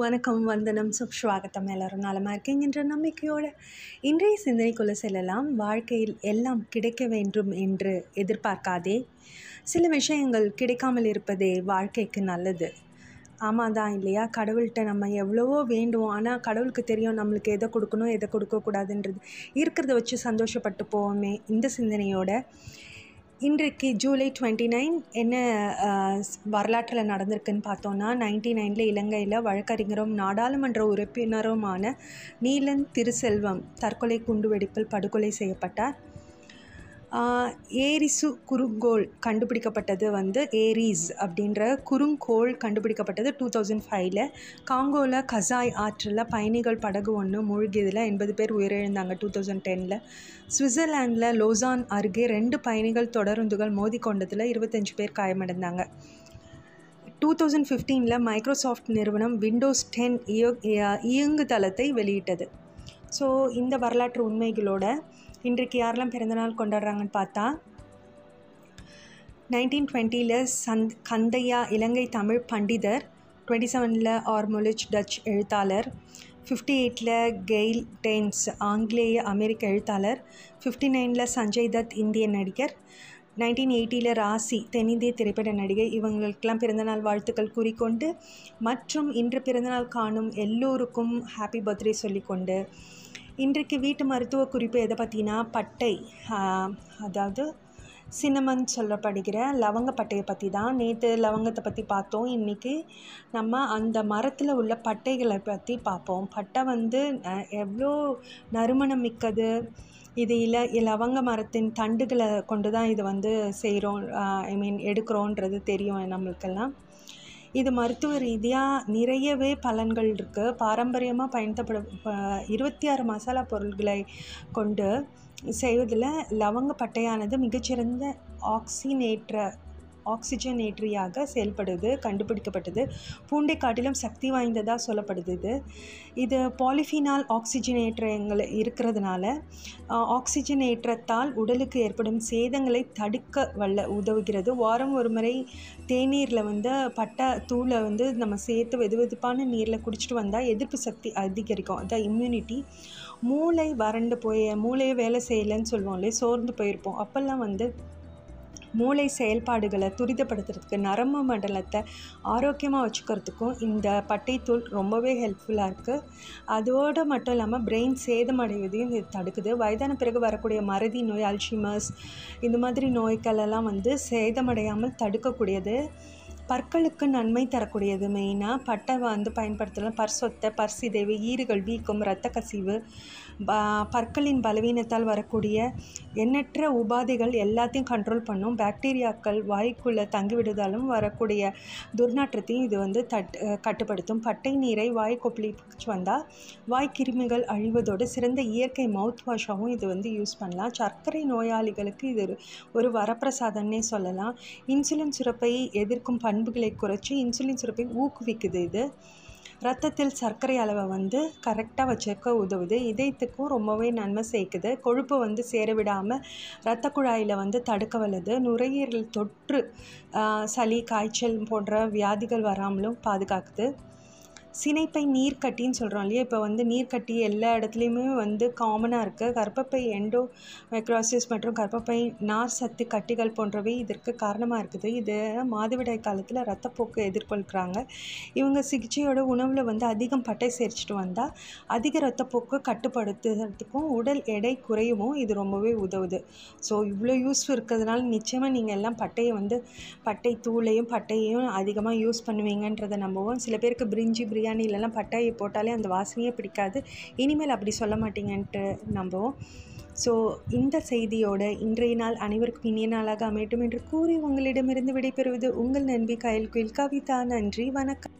வணக்கம் வந்தனம் சுப்ஸ்வாகத்தம் எல்லாரும் நலமாக இருக்கீங்கன்ற நம்பிக்கையோட இன்றைய சிந்தனைக்குள்ளே செல்லலாம். வாழ்க்கையில் எல்லாம் கிடைக்க வேண்டும் என்று எதிர்பார்க்காதே. சில விஷயங்கள் கிடைக்காமல் இருப்பதே வாழ்க்கைக்கு நல்லது. ஆமாம் தான் இல்லையா? கடவுள்கிட்ட நம்ம எவ்வளவோ வேண்டுவோம். ஆனால் கடவுளுக்கு தெரியும் நம்மளுக்கு எதை கொடுக்கணும் எதை கொடுக்கக்கூடாதுன்றது. இருக்கிறத வச்சு சந்தோஷப்பட்டு போவோமே. இந்த சிந்தனையோட இன்றைக்கு ஜூலை டுவெண்ட்டி நைன் என்ன வரலாற்றில் நடந்திருக்குன்னு பார்த்தோன்னா நைன்டி நைனில் இலங்கையில் வழக்கறிஞரும் நாடாளுமன்ற உறுப்பினருமான நீலன் திருசெல்வம் தற்கொலை குண்டுவெடிப்பில் படுகொலை செய்யப்பட்டார். ஏரிசு குறுங்கோள் கண்டுபிடிக்கப்பட்டது வந்து ஏரிஸ் அப்படின்ற குறுங்கோள் கண்டுபிடிக்கப்பட்டது டூ தௌசண்ட் ஃபைவ்ல. காங்கோவில் கசாய் ஆற்றில் பயணிகள் படகு ஒன்று மூழ்கியதில் எண்பது பேர் உயிரிழந்தாங்க டூ தௌசண்ட் டெனில். சுவிட்சர்லாண்டில் லோசான் அருகே ரெண்டு பயணிகள் தொடருந்துகள் மோதிக்கொண்டதில் இருபத்தஞ்சு பேர் காயமடைந்தாங்க. டூ தௌசண்ட் ஃபிஃப்டீனில் மைக்ரோசாஃப்ட் நிறுவனம் விண்டோஸ் டென் இயங்குதளத்தை வெளியிட்டது. ஸோ இந்த வரலாற்று உண்மைகளோட இன்றைக்கு யாரெல்லாம் பிறந்தநாள் கொண்டாடுறாங்கன்னு பார்த்தா நைன்டீன் டுவெண்ட்டியில் சந்த் கந்தையா இலங்கை தமிழ் பண்டிதர் டுவெண்ட்டி செவனில் ஆர்மொலிச் டச் எழுத்தாளர் ஃபிஃப்டி எயிட்டில் கெயில் டேன்ஸ் ஆங்கிலேய அமெரிக்க எழுத்தாளர் ஃபிஃப்டி நைனில் சஞ்சய் தத் இந்திய நடிகர் நைன்டீன் எயிட்டியில் ராசி தென்னிந்திய திரைப்பட நடிகை. இவங்களுக்கெல்லாம் பிறந்தநாள் வாழ்த்துக்கள் கூறிக்கொண்டு மற்றும் இன்று பிறந்தநாள் காணும் எல்லோருக்கும் ஹாப்பி பர்த்டே சொல்லிக்கொண்டு இன்றைக்கு வீட்டு மருத்துவ குறிப்பு எதை பற்றினா பட்டை. அதாவது சின்னமன் சொல்லப்படுகிற லவங்கப்பட்டையை பற்றி தான் நேற்று லவங்கத்தை பற்றி பார்த்தோம். இன்றைக்கி நம்ம அந்த மரத்தில் உள்ள பட்டைகளை பற்றி பார்ப்போம். பட்டை வந்து எவ்வளோ நறுமணம் மிக்கது. இது இல லவங்க மரத்தின் தண்டுகளை கொண்டு தான் இது வந்து செய்கிறோம் ஐ மீன் எடுக்கிறோன்றது தெரியும் நம்மளுக்கெல்லாம். இது மருத்துவ ரீதியாக நிறையவே பலன்கள் இருக்குது பாரம்பரியமாக பயன்படுத்தப்படும் இருபத்தி ஆறு மசாலா பொருள்களை கொண்டு செய்வதில் லவங்க பட்டையானது மிகச்சிறந்த ஆக்சினேற்ற ஆக்சிஜனேற்றியாக செயல்படுது கண்டுபிடிக்கப்பட்டது. பூண்டை காட்டிலும் சக்தி வாய்ந்ததாக சொல்லப்படுது இது இது பாலிஃபினால் ஆக்சிஜனேற்றங்கள் இருக்கிறதுனால ஆக்சிஜனேற்றத்தால் உடலுக்கு ஏற்படும் சேதங்களை தடுக்க வல்ல உதவுகிறது. வாரம் ஒரு முறை தேநீரில் வந்து பட்டை தூளை வந்து நம்ம சேர்த்து வெது வெதுப்பான நீரில் குடிச்சிட்டு வந்தால் எதிர்ப்பு சக்தி அதிகரிக்கும். அதான் இம்யூனிட்டி மூளை வறண்டு போய் மூளையே வேலை செய்யலைன்னு சொல்லுவோம் இல்லையா? சோர்ந்து போயிருப்போம். அப்போல்லாம் வந்து மூளை செயல்பாடுகளை துரிதப்படுத்துறதுக்கு நரம்பு மண்டலத்தை ஆரோக்கியமாக வச்சுக்கிறதுக்கும் இந்த பட்டைத்தூள் ரொம்பவே ஹெல்ப்ஃபுல்லாக இருக்குது அதோடு மட்டும் இல்லாமல் பிரெயின் சேதமடைவதையும் இது தடுக்குது. வயதான பிறகு வரக்கூடிய மறதி நோய் அல்ஷிமஸ் இந்த மாதிரி நோய்களெல்லாம் வந்து சேதமடையாமல் தடுக்கக்கூடியது. பற்களுக்கு நன்மை தரக்கூடியது மெயினாக பட்டை வந்து பயன்படுத்தலாம். பர் சிதைவு ஈறுகள் வீக்கம் இரத்த கசிவு பற்களின் பலவீனத்தால் வரக்கூடிய எண்ணற்ற உபாதைகள் எல்லாத்தையும் கண்ட்ரோல் பண்ணும். பாக்டீரியாக்கள் வாய்க்குள்ளே தங்கிவிடுதாலும் வரக்கூடிய துர்நாற்றத்தையும் இது வந்து தட் கட்டுப்படுத்தும். பட்டை நீரை வாய் கொப்பளிச்சு வந்தால் வாய் கிருமிகள் அழிவதோடு சிறந்த இயற்கை மவுத் வாஷாகவும் இது வந்து யூஸ் பண்ணலாம். சர்க்கரை நோயாளிகளுக்கு இது ஒரு வரப்பிரசாதம்னே சொல்லலாம். இன்சுலின் சுரப்பை எதிர்க்கும் பண்புகளை குறைச்சி இன்சுலின் சுரப்பை ஊக்குவிக்குது இது. ரத்தத்தில் சர்க்கரை அளவை வந்து கரெக்டாக வச்சுருக்க உதவுது. இதயத்துக்கும் ரொம்பவே நன்மை சேர்க்குது. கொழுப்பு வந்து சேர விடாமல் இரத்த குழாயில் வந்து தடுக்க வல்லது. நுரையீரல் தொற்று சளி காய்ச்சல் போன்ற வியாதிகள் வராமலும் பாதுகாக்குது. சினைப்பை நீர்க்கட்டின்னு சொல்கிறோம் இல்லையா? இப்போ வந்து நீர்க்கட்டி எல்லா இடத்துலையுமே வந்து காமனாக இருக்குது கர்ப்பப்பை எண்டோ மைக்ரோசிஸ் மற்றும் கர்ப்பப்பை நார் சத்து கட்டிகள் போன்றவை இதற்கு காரணமாக இருக்குது. இது மாதவிடாய் காலத்தில் ரத்தப்போக்கு எதிர்கொள்கிறாங்க. இவங்க சிகிச்சையோட உணவில் வந்து அதிகம் பட்டை சேர்த்துட்டு வந்தால் அதிக ரத்தப்போக்கு கட்டுப்படுத்துறதுக்கும் உடல் எடை குறையவும் இது ரொம்பவே உதவுது. ஸோ இவ்வளோ யூஸ் இருக்கிறதுனால நிச்சயமாக நீங்கள் எல்லாம் பட்டையை வந்து பட்டை தூளையும் பட்டையையும் அதிகமாக யூஸ் பண்ணுவீங்கன்றதை நம்புவோம். சில பேருக்கு பிரிஞ்சி பிரி பிரியாணிலலாம் பட்டாயை போட்டாலே அந்த வாசனையே பிடிக்காது. இனிமேல் அப்படி சொல்ல மாட்டீங்கன்ட்டு நம்புவோம். ஸோ இந்த செய்தியோட இன்றைய நாள் அனைவருக்கும் இனிய நாளாக அமையட்டும் என்று கூறி உங்களிடமிருந்து விடைபெறுவது உங்கள் நண்பி கயல் குயில் கவிதா நன்றி வணக்கம்.